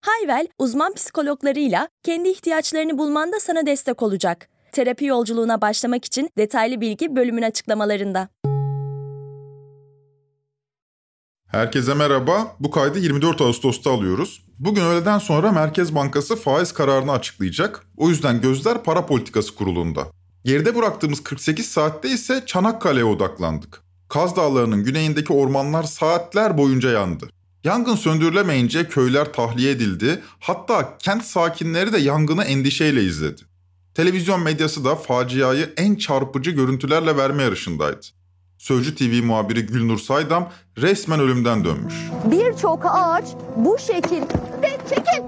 Hayvel, uzman psikologlarıyla kendi ihtiyaçlarını bulmanda sana destek olacak. Terapi yolculuğuna başlamak için detaylı bilgi bölümün açıklamalarında. Herkese merhaba. Bu kaydı 24 Ağustos'ta alıyoruz. Bugün öğleden sonra Merkez Bankası faiz kararını açıklayacak. O yüzden gözler para politikası kurulunda. Geride bıraktığımız 48 saatte ise Çanakkale'ye odaklandık. Kaz Dağları'nın güneyindeki ormanlar saatler boyunca yandı. Yangın söndürülemeyince köyler tahliye edildi. Hatta kent sakinleri de yangını endişeyle izledi. Televizyon medyası da faciayı en çarpıcı görüntülerle verme yarışındaydı. Sözcü TV muhabiri Gülnur Saydam resmen ölümden dönmüş. Birçok ağaç bu şekil. De, çekil,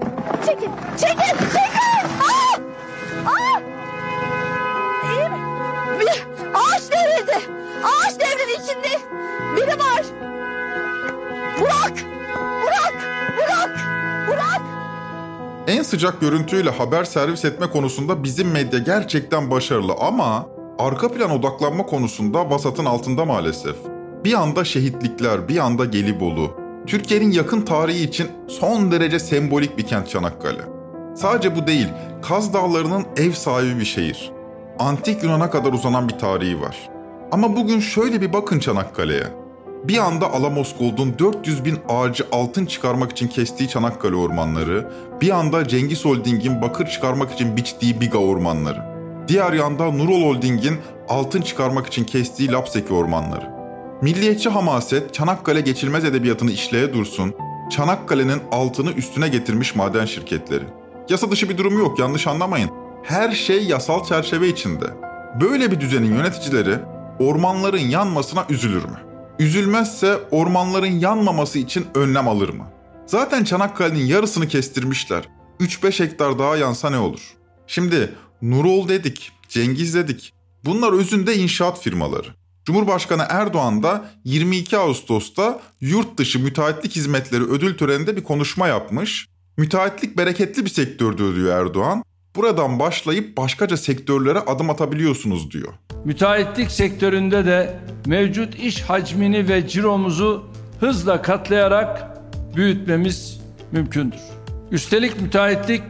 çekil, çekil, çekil! Aa! Aa! İyi mi? Bir ağaç devrildi. Ağaç devrildi içinde. Biri var. Burak! En sıcak görüntüyle haber servis etme konusunda bizim medya gerçekten başarılı ama arka plan odaklanma konusunda vasatın altında maalesef. Bir anda şehitlikler, bir anda Gelibolu. Türkiye'nin yakın tarihi için son derece sembolik bir kent Çanakkale. Sadece bu değil, Kaz Dağları'nın ev sahibi bir şehir. Antik Yunan'a kadar uzanan bir tarihi var. Ama bugün şöyle bir bakın Çanakkale'ye. Bir anda Alamos Gold'un 400 bin ağacı altın çıkarmak için kestiği Çanakkale ormanları, bir anda Cengiz Holding'in bakır çıkarmak için biçtiği Biga ormanları. Diğer yanda Nurol Holding'in altın çıkarmak için kestiği Lapseki ormanları. Milliyetçi hamaset Çanakkale geçilmez edebiyatını işleye dursun, Çanakkale'nin altını üstüne getirmiş maden şirketleri. Yasa dışı bir durum yok yanlış anlamayın. Her şey yasal çerçeve içinde. Böyle bir düzenin yöneticileri ormanların yanmasına üzülür mü? Üzülmezse ormanların yanmaması için önlem alır mı? Zaten Çanakkale'nin yarısını kestirmişler. 3-5 hektar daha yansa ne olur? Şimdi Nurol dedik, Cengiz dedik. Bunlar özünde inşaat firmaları. Cumhurbaşkanı Erdoğan da 22 Ağustos'ta yurt dışı müteahhitlik hizmetleri ödül töreninde bir konuşma yapmış. Müteahhitlik bereketli bir sektördür diyor Erdoğan. Buradan başlayıp başkaca sektörlere adım atabiliyorsunuz diyor. Müteahhitlik sektöründe de mevcut iş hacmini ve ciromuzu hızla katlayarak büyütmemiz mümkündür. Üstelik müteahhitlik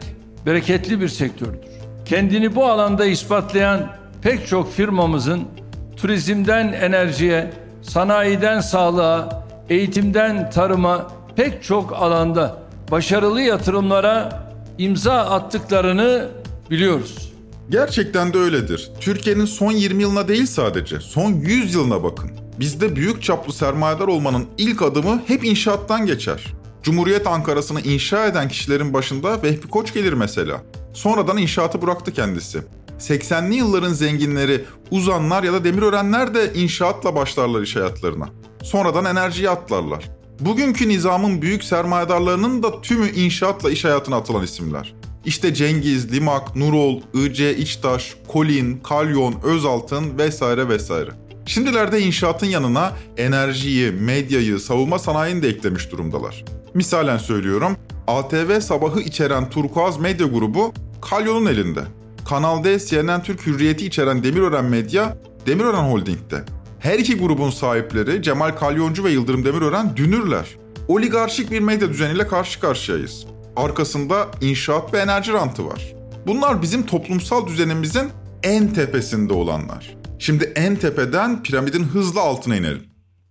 bereketli bir sektördür. Kendini bu alanda ispatlayan pek çok firmamızın turizmden enerjiye, sanayiden sağlığa, eğitimden tarıma pek çok alanda başarılı yatırımlara imza attıklarını biliyoruz. Gerçekten de öyledir. Türkiye'nin son 20 yılına değil sadece, son 100 yılına bakın. Bizde büyük çaplı sermayedar olmanın ilk adımı hep inşaattan geçer. Cumhuriyet Ankara'sını inşa eden kişilerin başında Vehbi Koç gelir mesela. Sonradan inşaatı bıraktı kendisi. 80'li yılların zenginleri, uzanlar ya da demirörenler de inşaatla başlarlar iş hayatlarına. Sonradan enerjiye atlarlar. Bugünkü nizamın büyük sermayedarlarının da tümü inşaatla iş hayatına atılan isimler. İşte Cengiz, Limak, Nurol, IC, İçtaş, Kolin, Kalyon, Özaltın vesaire vesaire. Şimdilerde inşaatın yanına enerjiyi, medyayı, savunma sanayini de eklemiş durumdalar. Misalen söylüyorum, ATV sabahı içeren Turkuaz Medya Grubu Kalyon'un elinde. Kanal D, CNN Türk Hürriyeti içeren Demirören Medya, Demirören Holding'de. Her iki grubun sahipleri Cemal Kalyoncu ve Yıldırım Demirören dünürler. Oligarşik bir medya düzeniyle karşı karşıyayız. Arkasında inşaat ve enerji rantı var. Bunlar bizim toplumsal düzenimizin en tepesinde olanlar. Şimdi en tepeden piramidin hızla altına inelim.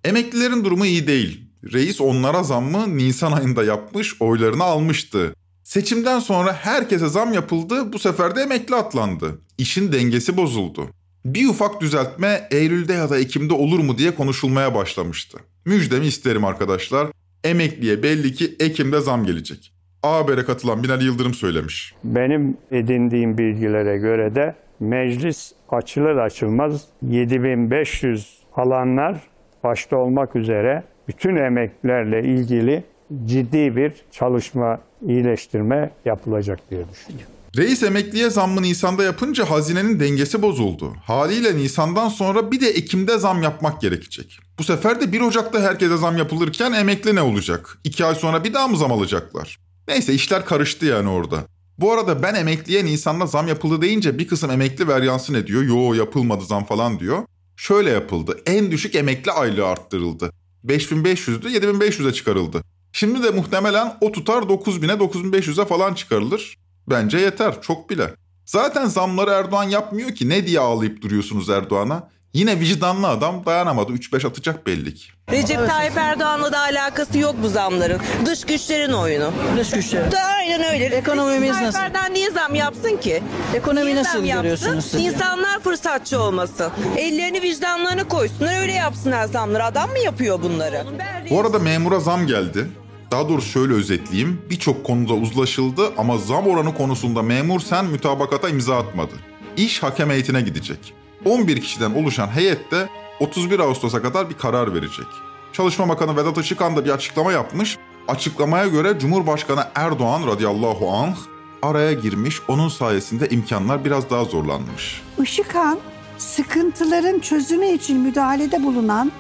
Emeklilerin durumu iyi değil. Reis onlara zammı Nisan ayında yapmış, oylarını almıştı. Seçimden sonra herkese zam yapıldı, bu sefer de emekli atlandı. İşin dengesi bozuldu. Bir ufak düzeltme Eylül'de ya da Ekim'de olur mu diye konuşulmaya başlamıştı. Müjdemi isterim arkadaşlar. Emekliye belli ki Ekim'de zam gelecek. A Haber'e katılan Binali Yıldırım söylemiş. Benim edindiğim bilgilere göre de meclis açılır açılmaz 7500 alanlar başta olmak üzere bütün emeklilerle ilgili ciddi bir çalışma, iyileştirme yapılacak diye düşünüyorum. Reis emekliye zammı Nisan'da yapınca hazinenin dengesi bozuldu. Haliyle Nisan'dan sonra bir de Ekim'de zam yapmak gerekecek. Bu sefer de 1 Ocak'ta herkese zam yapılırken emekli ne olacak? 2 ay sonra bir daha mı zam alacaklar? Neyse işler karıştı yani orada. Bu arada ben emekliye Nisan'da zam yapıldı deyince bir kısım emekli veryansın ediyor. Yo yapılmadı zam falan diyor. Şöyle yapıldı. En düşük emekli aylığı arttırıldı. 5500'dü 7500'e çıkarıldı. Şimdi de muhtemelen o tutar 9000'e 9500'e falan çıkarılır. Bence yeter çok bile. Zaten zamları Erdoğan yapmıyor ki ne diye ağlayıp duruyorsunuz Erdoğan'a? Yine vicdanlı adam dayanamadı 3-5 atacak belli ki. Recep Tayyip Erdoğan'la da alakası yok bu zamların. Dış güçlerin oyunu. Dış güçleri. Da aynen öyle. Ekonomimiz Recep nasıl? Erdoğan niye zam yapsın ki? Ekonomi Niye nasıl yapsın? görüyorsunuz siz? İnsanlar fırsatçı olmasın. Ellerini vicdanlarına koysunlar öyle yapsınlar zamları. Adam mı yapıyor bunları? Bu arada memura zam geldi. Daha doğrusu şöyle özetleyeyim. Birçok konuda uzlaşıldı ama zam oranı konusunda memur sen mütabakata imza atmadı. İş hakem heyetine gidecek. 11 kişiden oluşan heyette 31 Ağustos'a kadar bir karar verecek. Çalışma Bakanı Vedat Işıkhan da bir açıklama yapmış. Açıklamaya göre Cumhurbaşkanı Erdoğan radıyallahu anh araya girmiş. Onun sayesinde imkanlar biraz daha zorlanmış. Işıkhan sıkıntıların çözümü için müdahalede bulunan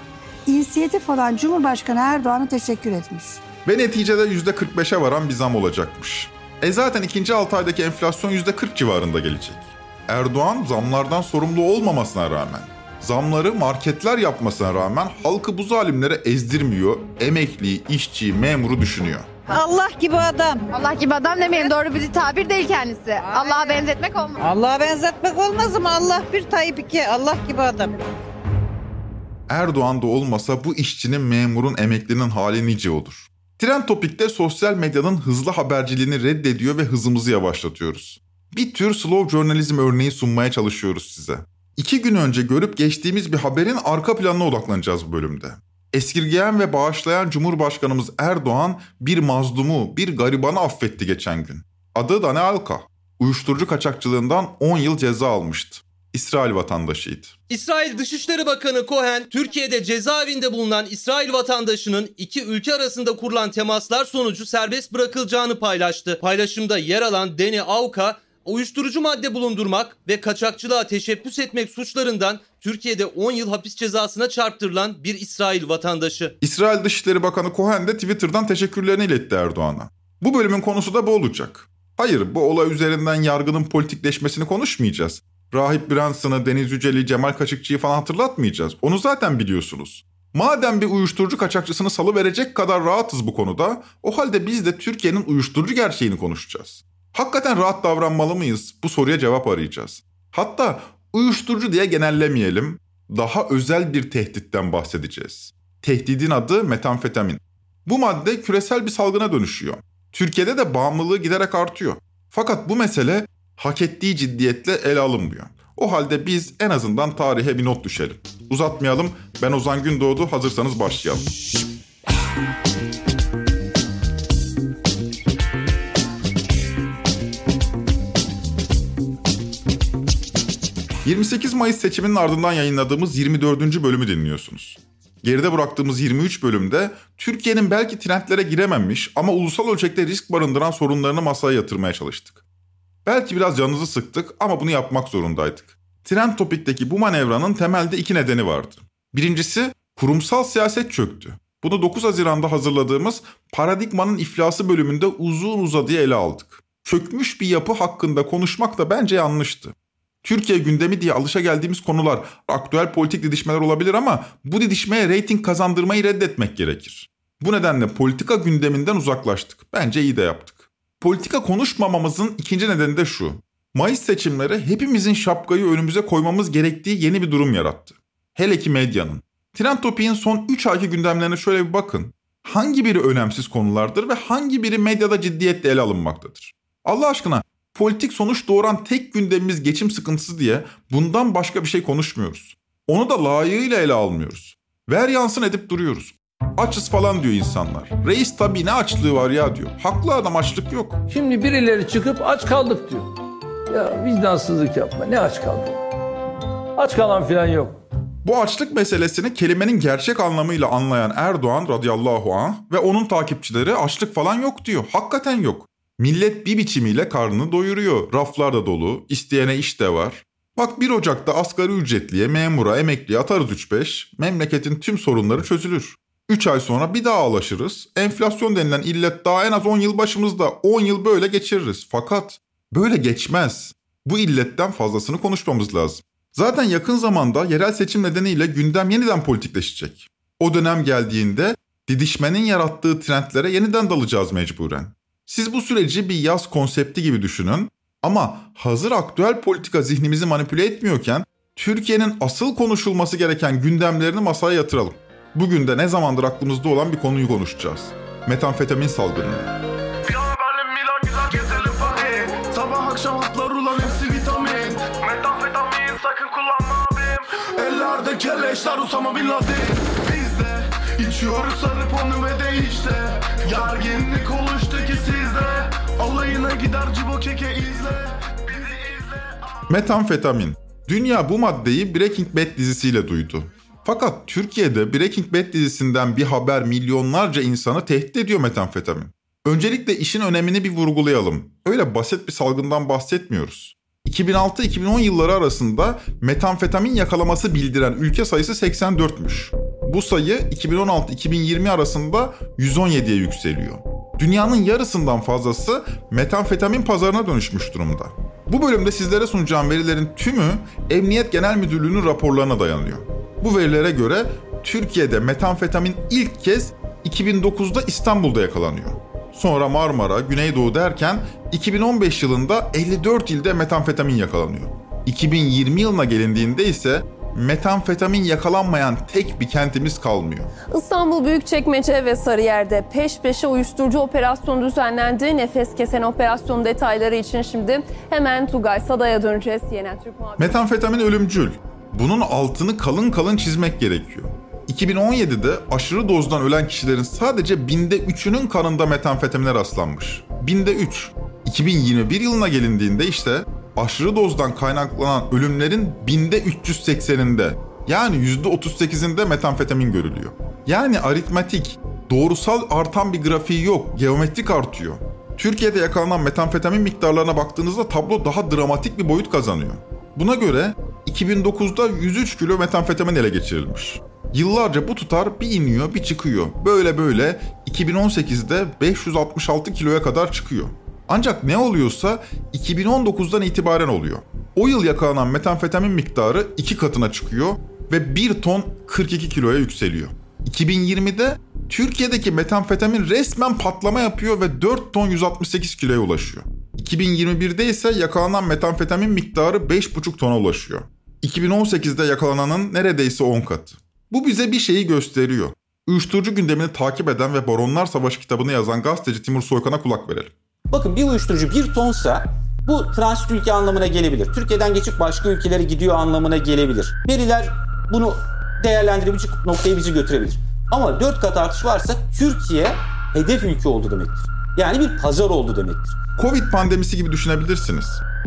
inisiyatif olan Cumhurbaşkanı Erdoğan'a teşekkür etmiş. Ve neticede %45'e varan bir zam olacakmış. E zaten ikinci 6 aydaki enflasyon %40 civarında gelecek. Erdoğan zamlardan sorumlu olmamasına rağmen, zamları marketler yapmasına rağmen halkı bu zalimlere ezdirmiyor, emekli, işçi, memuru düşünüyor. Allah gibi adam. Allah gibi adam demeyelim doğru bir tabir değil kendisi. Allah'a benzetmek olmaz. Allah'a benzetmek olmaz mı? Allah bir Tayyip iki. Allah gibi adam. Erdoğan da olmasa bu işçinin, memurun, emeklinin hali nice olur. Trend Topik'te sosyal medyanın hızlı haberciliğini reddediyor ve hızımızı yavaşlatıyoruz. Bir tür slow journalism örneği sunmaya çalışıyoruz size. İki gün önce görüp geçtiğimiz bir haberin arka planına odaklanacağız bu bölümde. Eskirgeyen ve bağışlayan Cumhurbaşkanımız Erdoğan bir mazlumu, bir garibanı affetti geçen gün. Adı Dane Alka. Uyuşturucu kaçakçılığından 10 yıl ceza almıştı. İsrail vatandaşıydı. İsrail Dışişleri Bakanı Cohen, Türkiye'de cezaevinde bulunan İsrail vatandaşının iki ülke arasında kurulan temaslar sonucu serbest bırakılacağını paylaştı. Paylaşımda yer alan Deni Avka, uyuşturucu madde bulundurmak ve kaçakçılığa teşebbüs etmek suçlarından Türkiye'de 10 yıl hapis cezasına çarptırılan bir İsrail vatandaşı. İsrail Dışişleri Bakanı Cohen de Twitter'dan teşekkürlerini iletti Erdoğan'a. Bu bölümün konusu da bu olacak. Hayır, bu olay üzerinden yargının politikleşmesini konuşmayacağız. Rahip Branson'ı, Deniz Yücel'i, Cemal Kaşıkçı'yı falan hatırlatmayacağız. Onu zaten biliyorsunuz. Madem bir uyuşturucu kaçakçısını salı verecek kadar rahatız bu konuda, o halde biz de Türkiye'nin uyuşturucu gerçeğini konuşacağız. Hakikaten rahat davranmalı mıyız? Bu soruya cevap arayacağız. Hatta uyuşturucu diye genellemeyelim, daha özel bir tehditten bahsedeceğiz. Tehdidin adı metamfetamin. Bu madde küresel bir salgına dönüşüyor. Türkiye'de de bağımlılığı giderek artıyor. Fakat bu mesele hak ettiği ciddiyetle ele alınmıyor. O halde biz en azından tarihe bir not düşelim. Uzatmayalım. Ben Ozan Gündoğdu. Hazırsanız başlayalım. ...28 Mayıs seçiminin ardından yayınladığımız 24. bölümü dinliyorsunuz. Geride bıraktığımız 23 bölümde Türkiye'nin belki trendlere girememiş ama ulusal ölçekte risk barındıran sorunlarını masaya yatırmaya çalıştık. Belki biraz canınızı sıktık ama bunu yapmak zorundaydık. Trend Topik'teki bu manevranın temelde iki nedeni vardı. Birincisi kurumsal siyaset çöktü. Bunu 9 Haziran'da hazırladığımız Paradigmanın iflası bölümünde uzun uzadıya ele aldık. Çökmüş bir yapı hakkında konuşmak da bence yanlıştı. Türkiye gündemi diye alışa geldiğimiz konular aktüel politik didişmeler olabilir ama bu didişmeye reyting kazandırmayı reddetmek gerekir. Bu nedenle politika gündeminden uzaklaştık. Bence iyi de yaptık. Politika konuşmamamızın ikinci nedeni de şu. Mayıs seçimleri hepimizin şapkayı önümüze koymamız gerektiği yeni bir durum yarattı. Hele ki medyanın. Trend Topik'in son 3 ayki gündemlerine şöyle bir bakın. Hangi biri önemsiz konulardır ve hangi biri medyada ciddiyetle ele alınmaktadır? Allah aşkına politik sonuç doğuran tek gündemimiz geçim sıkıntısı diye bundan başka bir şey konuşmuyoruz. Onu da layığıyla ele almıyoruz. Ver yansın edip duruyoruz. Açız falan diyor insanlar. Reis tabii ne açlığı var ya diyor. Haklı adam açlık yok. Şimdi birileri çıkıp aç kaldık diyor. Ya vicdansızlık yapma ne aç kaldık? Aç kalan falan yok. Bu açlık meselesini kelimenin gerçek anlamıyla anlayan Erdoğan radıyallahu anh ve onun takipçileri açlık falan yok diyor. Hakikaten yok. Millet bir biçimiyle karnını doyuruyor. Raflar da dolu, isteyene iş de var. Bak 1 Ocak'ta asgari ücretliye, memura, emekliye atarız 3-5, memleketin tüm sorunları çözülür. 3 ay sonra bir daha alaşırız. Enflasyon denilen illet daha en az 10 yıl başımızda. 10 yıl böyle geçiririz. Fakat böyle geçmez. Bu illetten fazlasını konuşmamız lazım. Zaten yakın zamanda yerel seçim nedeniyle gündem yeniden politikleşecek. O dönem geldiğinde didişmenin yarattığı trendlere yeniden dalacağız mecburen. Siz bu süreci bir yaz konsepti gibi düşünün ama hazır aktüel politika zihnimizi manipüle etmiyorken Türkiye'nin asıl konuşulması gereken gündemlerini masaya yatıralım. Bugün de ne zamandır aklımızda olan bir konuyu konuşacağız. Metamfetamin salgını. Sabah akşam hatlar ulan hepsi vitamin Metamfetamin sakın kullanma abim Ellerde kelleşler Usama Bin Laden Biz de içiyoruz sarıp onu ve de işte Gerginlik oluştu ki sizde Alayına gider cibo keke izle Metamfetamin. Dünya bu maddeyi Breaking Bad dizisiyle duydu. Fakat Türkiye'de Breaking Bad dizisinden bir haber milyonlarca insanı tehdit ediyor metamfetamin. Öncelikle işin önemini bir vurgulayalım. Öyle basit bir salgından bahsetmiyoruz. 2006-2010 yılları arasında metamfetamin yakalaması bildiren ülke sayısı 84'müş. Bu sayı 2016-2020 arasında 117'ye yükseliyor. Dünyanın yarısından fazlası metamfetamin pazarına dönüşmüş durumda. Bu bölümde sizlere sunacağım verilerin tümü Emniyet Genel Müdürlüğü'nün raporlarına dayanıyor. Bu verilere göre Türkiye'de metamfetamin ilk kez 2009'da İstanbul'da yakalanıyor. Sonra Marmara, Güneydoğu derken 2015 yılında 54 ilde metamfetamin yakalanıyor. 2020 yılına gelindiğinde ise metamfetamin yakalanmayan tek bir kentimiz kalmıyor. İstanbul Büyükçekmece ve Sarıyer'de peş peşe uyuşturucu operasyonu düzenlendi. Nefes kesen operasyon detayları için şimdi hemen Tugay Sada'ya döneceğiz. CNN Türk muhabiri. Metamfetamin ölümcül. Bunun altını kalın kalın çizmek gerekiyor. 2017'de aşırı dozdan ölen kişilerin sadece binde üçünün kanında metamfetamine rastlanmış. Binde üç. 2021 yılına gelindiğinde işte aşırı dozdan kaynaklanan ölümlerin binde 380'inde yani %38'inde metamfetamin görülüyor. Yani aritmetik, doğrusal artan bir grafiği yok, geometrik artıyor. Türkiye'de yakalanan metamfetamin miktarlarına baktığınızda tablo daha dramatik bir boyut kazanıyor. Buna göre 2009'da 103 kilo metamfetamin ele geçirilmiş. Yıllarca bu tutar bir iniyor bir çıkıyor. Böyle böyle 2018'de 566 kiloya kadar çıkıyor. Ancak ne oluyorsa 2019'dan itibaren oluyor. O yıl yakalanan metamfetamin miktarı iki katına çıkıyor ve 1 ton 42 kiloya yükseliyor. 2020'de Türkiye'deki metamfetamin resmen patlama yapıyor ve 4 ton 168 kiloya ulaşıyor. 2021'de ise yakalanan metamfetamin miktarı 5,5 tona ulaşıyor. 2018'de yakalananın neredeyse 10 katı. Bu bize bir şeyi gösteriyor. Uyuşturucu gündemini takip eden ve Baronlar Savaşı kitabını yazan gazeteci Timur Soykan'a kulak verelim. Bakın bir uyuşturucu bir tonsa bu transit ülke anlamına gelebilir. Türkiye'den geçip başka ülkelere gidiyor anlamına gelebilir. Veriler bunu değerlendirebilecek noktaya bizi götürebilir. Ama 4 kat artış varsa Türkiye hedef ülke oldu demektir. Yani bir pazar oldu demektir. Covid pandemisi gibi düşünebilirsiniz.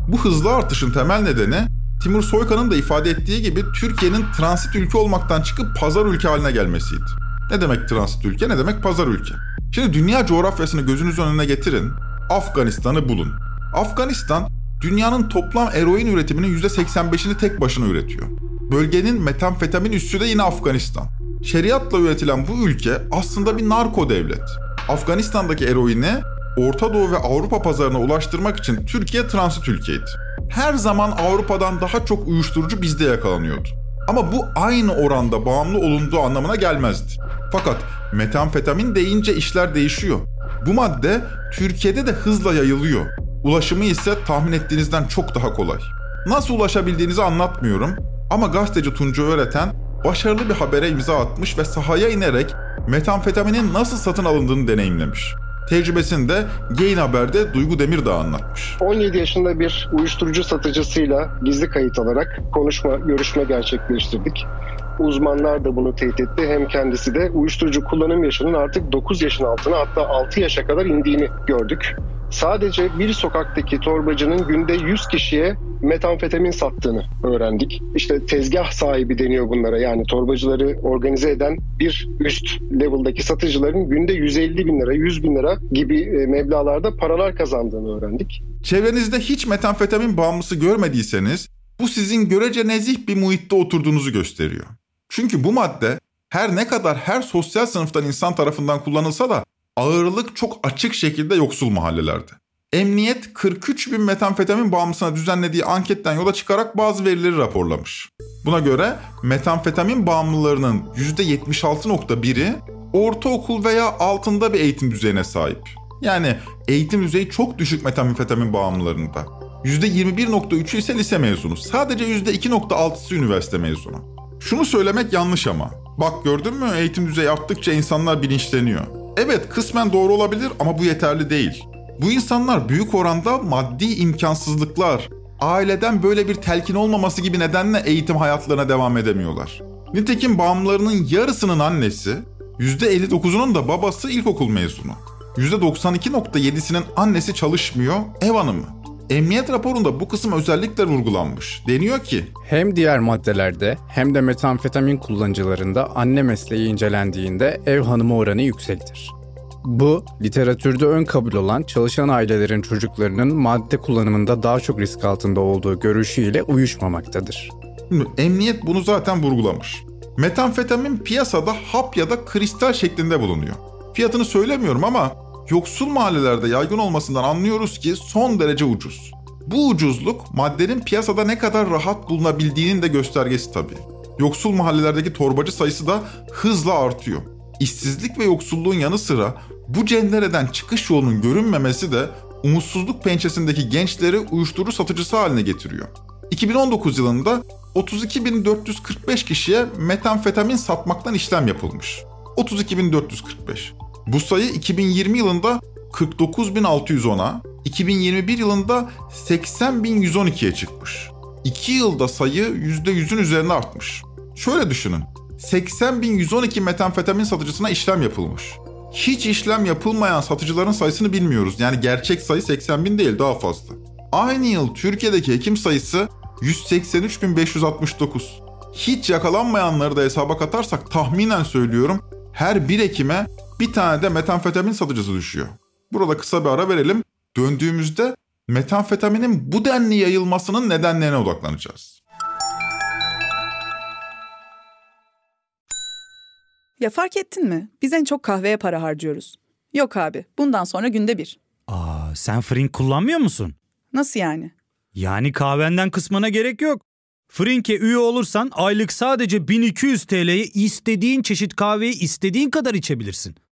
Bu hızlı artışın temel nedeni Timur Soykan'ın da ifade ettiği gibi Türkiye'nin transit ülke olmaktan çıkıp pazar ülke haline gelmesiydi. Ne demek transit ülke, ne demek pazar ülke? Şimdi dünya coğrafyasını gözünüz önüne getirin. Afganistan'ı bulun. Afganistan dünyanın toplam eroin üretiminin %85'ini tek başına üretiyor. Bölgenin metamfetamin üssü de yine Afganistan. Şeriatla üretilen bu ülke aslında bir narko devlet. Afganistan'daki eroini Orta Doğu ve Avrupa pazarına ulaştırmak için Türkiye transit ülkeydi. Her zaman Avrupa'dan daha çok uyuşturucu bizde yakalanıyordu. Ama bu aynı oranda bağımlı olunduğu anlamına gelmezdi. Fakat metamfetamin deyince işler değişiyor. Bu madde Türkiye'de de hızla yayılıyor. Ulaşımı ise tahmin ettiğinizden çok daha kolay. Nasıl ulaşabildiğinizi anlatmıyorum ama gazeteci Tunca Öğreten başarılı bir habere imza atmış ve sahaya inerek metamfetaminin nasıl satın alındığını deneyimlemiş. Tecrübesini de Gain Haber'de Duygu Demirdağ anlatmış. 17 yaşında bir uyuşturucu satıcısıyla gizli kayıt alarak konuşma, görüşme gerçekleştirdik. Uzmanlar da bunu teyit etti. Hem kendisi de uyuşturucu kullanım yaşının artık 9 yaşın altına hatta 6 yaşa kadar indiğini gördük. Sadece bir sokaktaki torbacının günde 100 kişiye metamfetamin sattığını öğrendik. İşte tezgah sahibi deniyor bunlara yani torbacıları organize eden bir üst level'daki satıcıların günde 150 bin lira, 100 bin lira gibi e, meblalarda paralar kazandığını öğrendik. Çevrenizde hiç metamfetamin bağımlısı görmediyseniz bu sizin görece nezih bir muhitte oturduğunuzu gösteriyor. Çünkü bu madde her ne kadar her sosyal sınıftan insan tarafından kullanılsa da ağırlık çok açık şekilde yoksul mahallelerde. Emniyet 43 bin metamfetamin bağımlısına düzenlediği anketten yola çıkarak bazı verileri raporlamış. Buna göre metamfetamin bağımlılarının %76.1'i ortaokul veya altında bir eğitim düzeyine sahip. Yani eğitim düzeyi çok düşük metamfetamin bağımlılarında. %21.3'ü ise lise mezunu. Sadece %2.6'sı üniversite mezunu. Şunu söylemek yanlış ama. Bak gördün mü eğitim düzeyi arttıkça insanlar bilinçleniyor. Evet kısmen doğru olabilir ama bu yeterli değil. Bu insanlar büyük oranda maddi imkansızlıklar, aileden böyle bir telkin olmaması gibi nedenle eğitim hayatlarına devam edemiyorlar. Nitekim bağımlılarının yarısının annesi, %59'unun da babası ilkokul mezunu. %92.7'sinin annesi çalışmıyor, ev hanımı. Emniyet raporunda bu kısım özellikle vurgulanmış. Deniyor ki hem diğer maddelerde hem de metamfetamin kullanıcılarında anne mesleği incelendiğinde ev hanımı oranı yüksektir. Bu, literatürde ön kabul olan çalışan ailelerin çocuklarının madde kullanımında daha çok risk altında olduğu görüşüyle uyuşmamaktadır. Emniyet bunu zaten vurgulamış. Metamfetamin piyasada hap ya da kristal şeklinde bulunuyor. Fiyatını söylemiyorum ama yoksul mahallelerde yaygın olmasından anlıyoruz ki son derece ucuz. Bu ucuzluk maddenin piyasada ne kadar rahat bulunabildiğinin de göstergesi tabii. Yoksul mahallelerdeki torbacı sayısı da hızla artıyor. İşsizlik ve yoksulluğun yanı sıra bu cendereden çıkış yolunun görünmemesi de umutsuzluk pençesindeki gençleri uyuşturucu satıcısı haline getiriyor. 2019 yılında 32.445 kişiye metamfetamin satmaktan işlem yapılmış. 32.445. Bu sayı 2020 yılında 49.610'a, 2021 yılında 80.112'ye çıkmış. 2 yılda sayı %100'ün üzerine artmış. Şöyle düşünün. 80.112 metamfetamin satıcısına işlem yapılmış. Hiç işlem yapılmayan satıcıların sayısını bilmiyoruz. Yani gerçek sayı 80 bin değil daha fazla. Aynı yıl Türkiye'deki hekim sayısı 183.569. Hiç yakalanmayanları da hesaba katarsak tahminen söylüyorum her bir hekime bir tane de metamfetamin satıcısı düşüyor. Burada kısa bir ara verelim. Döndüğümüzde metamfetaminin bu denli yayılmasının nedenlerine odaklanacağız. Ya fark ettin mi? Biz en çok kahveye para harcıyoruz. Yok abi, bundan sonra günde bir. Aa, sen Frink kullanmıyor musun? Nasıl yani? Yani kahvenden kısmına gerek yok. Frink'e üye olursan aylık sadece 1200 TL'ye istediğin çeşit kahveyi istediğin kadar içebilirsin.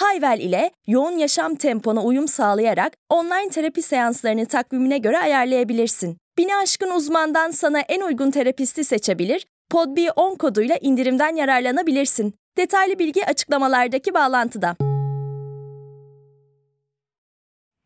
Hayvel ile yoğun yaşam tempona uyum sağlayarak online terapi seanslarını takvimine göre ayarlayabilirsin. Bini aşkın uzmandan sana en uygun terapisti seçebilir, podb10 koduyla indirimden yararlanabilirsin. Detaylı bilgi açıklamalardaki bağlantıda.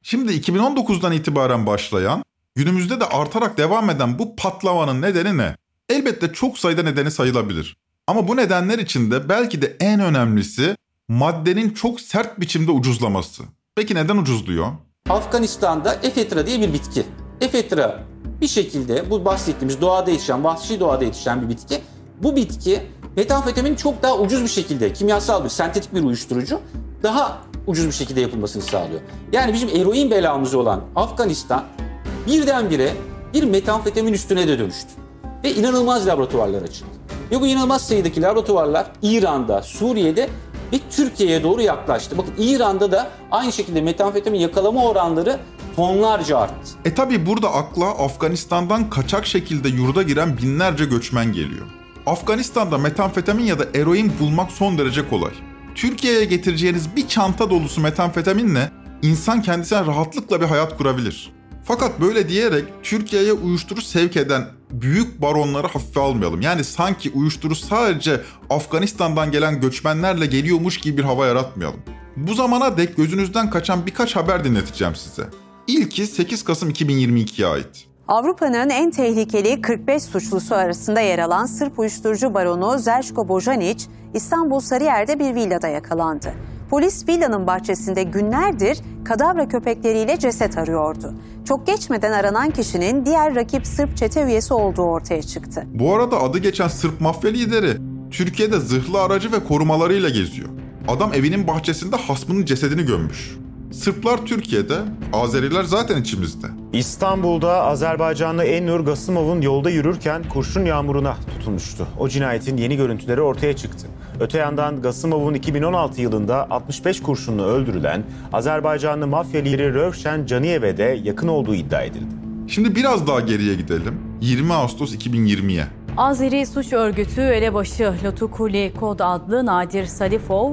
Şimdi 2019'dan itibaren başlayan, günümüzde de artarak devam eden bu patlamanın nedeni ne? Elbette çok sayıda nedeni sayılabilir. Ama bu nedenler içinde belki de en önemlisi maddenin çok sert biçimde ucuzlaması. Peki neden ucuzluyor? Afganistan'da efetra diye bir bitki. Efetra bir şekilde bu bahsettiğimiz doğada yetişen, vahşi doğada yetişen bir bitki. Bu bitki metamfetamin çok daha ucuz bir şekilde kimyasal bir sentetik bir uyuşturucu daha ucuz bir şekilde yapılmasını sağlıyor. Yani bizim eroin belamız olan Afganistan birdenbire bir metamfetamin üstüne de dönüştü. Ve inanılmaz laboratuvarlar açıldı. Ve bu inanılmaz sayıdaki laboratuvarlar İran'da, Suriye'de ve Türkiye'ye doğru yaklaştı. Bakın İran'da da aynı şekilde metamfetamin yakalama oranları tonlarca arttı. E tabi burada akla Afganistan'dan kaçak şekilde yurda giren binlerce göçmen geliyor. Afganistan'da metamfetamin ya da eroin bulmak son derece kolay. Türkiye'ye getireceğiniz bir çanta dolusu metamfetaminle insan kendisine rahatlıkla bir hayat kurabilir. Fakat böyle diyerek Türkiye'ye uyuşturucu sevk eden büyük baronları hafife almayalım. Yani sanki uyuşturucu sadece Afganistan'dan gelen göçmenlerle geliyormuş gibi bir hava yaratmayalım. Bu zamana dek gözünüzden kaçan birkaç haber dinleteceğim size. İlki 8 Kasım 2022'ye ait. Avrupa'nın en tehlikeli 45 suçlusu arasında yer alan Sırp uyuşturucu baronu Zerşko Bojanic, İstanbul Sarıyer'de bir villada yakalandı. Polis villanın bahçesinde günlerdir kadavra köpekleriyle ceset arıyordu. Çok geçmeden aranan kişinin diğer rakip Sırp çete üyesi olduğu ortaya çıktı. Bu arada adı geçen Sırp mafya lideri Türkiye'de zırhlı aracı ve korumalarıyla geziyor. Adam evinin bahçesinde hasmının cesedini gömmüş. Sırplar Türkiye'de, Azeriler zaten içimizde. İstanbul'da Azerbaycanlı Ennur Gasımov'un yolda yürürken kurşun yağmuruna tutulmuştu. O cinayetin yeni görüntüleri ortaya çıktı. Öte yandan Gasımov'un 2016 yılında 65 kurşunla öldürülen Azerbaycanlı mafya lideri Rövşen Caniyev'e de yakın olduğu iddia edildi. Şimdi biraz daha geriye gidelim. 20 Ağustos 2020'ye. Azeri suç örgütü elebaşı Lotukuli Kod adlı Nadir Salifov,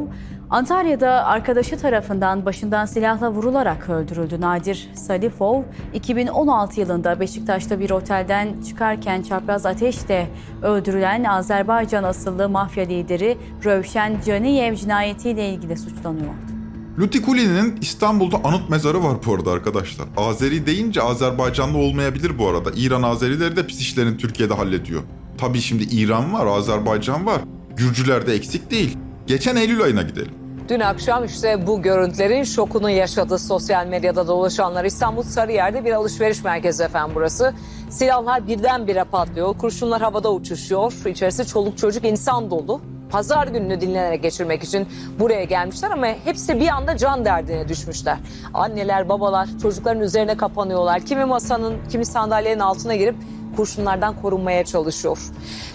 Antalya'da arkadaşı tarafından başından silahla vurularak öldürüldü. Nadir Salifov, 2016 yılında Beşiktaş'ta bir otelden çıkarken çapraz ateşle öldürülen Azerbaycan asıllı mafya lideri Rövşen Caniyev cinayetiyle ilgili suçlanıyordu. Lutikuli'nin İstanbul'da anıt mezarı var bu arada arkadaşlar. Azeri deyince Azerbaycanlı olmayabilir bu arada. İran Azerileri de pis işlerini Türkiye'de hallediyor. Tabii şimdi İran var, Azerbaycan var. Gürcüler de eksik değil. Geçen Eylül ayına gidelim. Dün akşam işte bu görüntülerin şokunu yaşadı sosyal medyada dolaşanlar. İstanbul Sarıyer'de bir alışveriş merkezi efendim burası. Silahlar birdenbire patlıyor, kurşunlar havada uçuşuyor. İçerisi çoluk çocuk insan dolu. Pazar gününü dinlenerek geçirmek için buraya gelmişler ama hepsi bir anda can derdine düşmüşler. Anneler, babalar çocukların üzerine kapanıyorlar. Kimi masanın, kimi sandalyenin altına girip kurşunlardan korunmaya çalışıyor.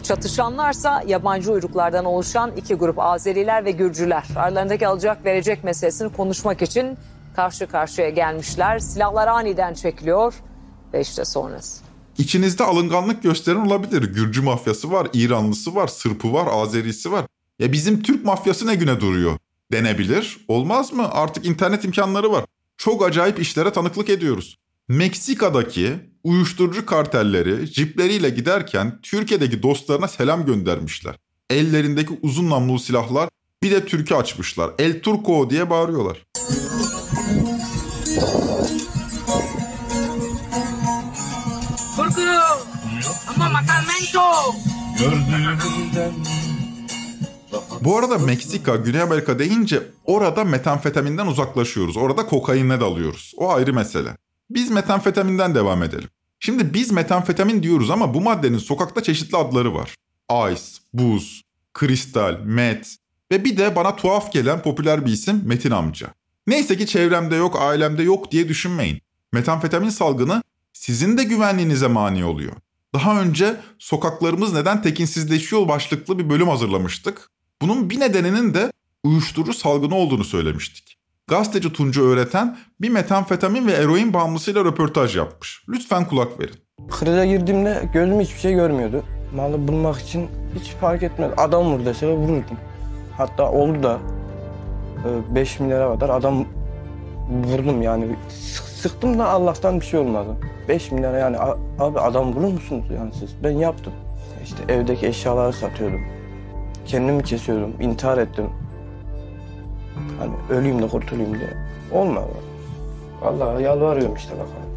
Çatışanlarsa yabancı uyruklardan oluşan iki grup Azeriler ve Gürcüler. Aralarındaki alacak verecek meselesini konuşmak için karşı karşıya gelmişler. Silahlar aniden çekiliyor ve işte sonrası. İçinizde alınganlık gösteren olabilir. Gürcü mafyası var, İranlısı var, Sırpı var, Azerisi var. Ya bizim Türk mafyası ne güne duruyor? Denebilir. Olmaz mı? Artık internet imkanları var. Çok acayip işlere tanıklık ediyoruz. Meksika'daki uyuşturucu kartelleri jipleriyle giderken Türkiye'deki dostlarına selam göndermişler. Ellerindeki uzun namlulu silahlar bir de türkü açmışlar. El Turco diye bağırıyorlar. Bu arada Meksika, Güney Amerika deyince orada metamfetaminden uzaklaşıyoruz. Orada kokainle dalıyoruz. O ayrı mesele. Biz metamfetaminden devam edelim. Şimdi biz metamfetamin diyoruz ama bu maddenin sokakta çeşitli adları var. Ice, buz, kristal, met ve bir de bana tuhaf gelen popüler bir isim Metin amca. Neyse ki çevremde yok, ailemde yok diye düşünmeyin. Metamfetamin salgını sizin de güvenliğinize mani oluyor. Daha önce sokaklarımız neden tekinsizleşiyor başlıklı bir bölüm hazırlamıştık. Bunun bir nedeninin de uyuşturucu salgını olduğunu söylemiştik. Gazeteci Tuncu öğreten bir metamfetamin ve eroin bağımlısıyla röportaj yapmış. Lütfen kulak verin. Krize girdiğimde gözüm hiçbir şey görmüyordu. Malı bulmak için hiç fark etmez. Adam vur dese vururdum. Hatta oldu da 5 milyara kadar adam vurdum yani. Sıktım da Allah'tan bir şey olmadı. 5 milyara yani abi adam vurur musunuz yani siz? Ben yaptım. İşte evdeki eşyaları satıyordum. Kendimi kesiyordum, intihar ettim. Hani öleyim de kurtulayım diye. Olmadı. Vallahi yalvarıyorum işte bakalım.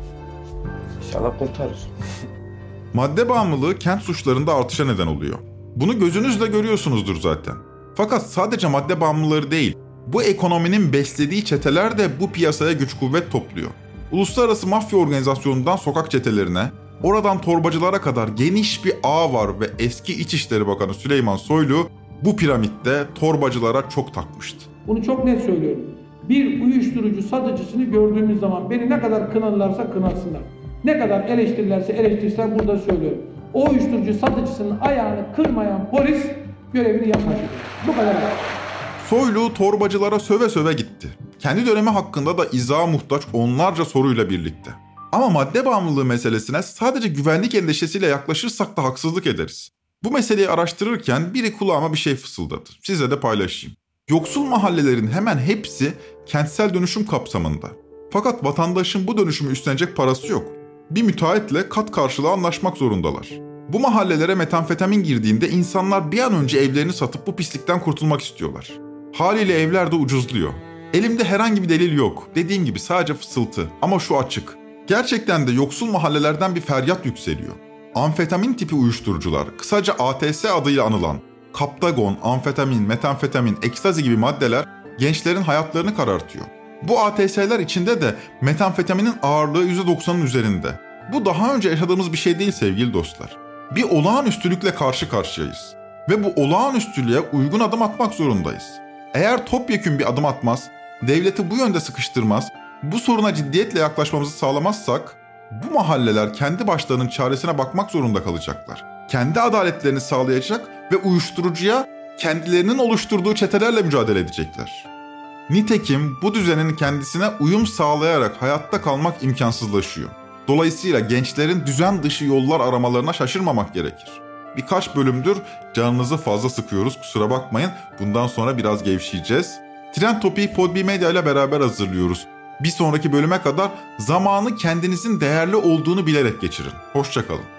İnşallah kurtarır. Madde bağımlılığı kent suçlarında artışa neden oluyor. Bunu gözünüzle görüyorsunuzdur zaten. Fakat sadece madde bağımlıları değil, bu ekonominin beslediği çeteler de bu piyasaya güç kuvvet topluyor. Uluslararası mafya organizasyonundan sokak çetelerine, oradan torbacılara kadar geniş bir ağ var ve eski İçişleri Bakanı Süleyman Soylu bu piramitte torbacılara çok takmıştı. Bunu çok net söylüyorum. Bir uyuşturucu satıcısını gördüğümüz zaman beni ne kadar kınalarsa kınasınlar. Ne kadar eleştirirlerse eleştirsinler burada söylüyorum. O uyuşturucu satıcısının ayağını kırmayan polis görevini yapmaz. Bu kadar. Soylu torbacılara söve söve gitti. Kendi dönemi hakkında da izaha muhtaç onlarca soruyla birlikte. Ama madde bağımlılığı meselesine sadece güvenlik endişesiyle yaklaşırsak da haksızlık ederiz. Bu meseleyi araştırırken biri kulağıma bir şey fısıldadı. Size de paylaşayım. Yoksul mahallelerin hemen hepsi kentsel dönüşüm kapsamında. Fakat vatandaşın bu dönüşümü üstlenecek parası yok. Bir müteahhitle kat karşılığı anlaşmak zorundalar. Bu mahallelere metamfetamin girdiğinde insanlar bir an önce evlerini satıp bu pislikten kurtulmak istiyorlar. Haliyle evler de ucuzluyor. Elimde herhangi bir delil yok. Dediğim gibi sadece fısıltı ama şu açık. Gerçekten de yoksul mahallelerden bir feryat yükseliyor. Amfetamin tipi uyuşturucular, kısaca ATS adıyla anılan kaptagon, amfetamin, metamfetamin, ekstazi gibi maddeler gençlerin hayatlarını karartıyor. Bu ATS'ler içinde de metamfetaminin ağırlığı %90'ın üzerinde. Bu daha önce yaşadığımız bir şey değil sevgili dostlar. Bir olağanüstülükle karşı karşıyayız. Ve bu olağanüstülüğe uygun adım atmak zorundayız. Eğer topyekün bir adım atmaz, devleti bu yönde sıkıştırmaz, bu soruna ciddiyetle yaklaşmamızı sağlamazsak, bu mahalleler kendi başlarının çaresine bakmak zorunda kalacaklar. Kendi adaletlerini sağlayacak ve uyuşturucuya kendilerinin oluşturduğu çetelerle mücadele edecekler. Nitekim bu düzenin kendisine uyum sağlayarak hayatta kalmak imkansızlaşıyor. Dolayısıyla gençlerin düzen dışı yollar aramalarına şaşırmamak gerekir. Birkaç bölümdür canınızı fazla sıkıyoruz kusura bakmayın. Bundan sonra biraz gevşeyeceğiz. Trend Topi'yi Podbi Medya ile beraber hazırlıyoruz. Bir sonraki bölüme kadar zamanı kendinizin değerli olduğunu bilerek geçirin. Hoşçakalın.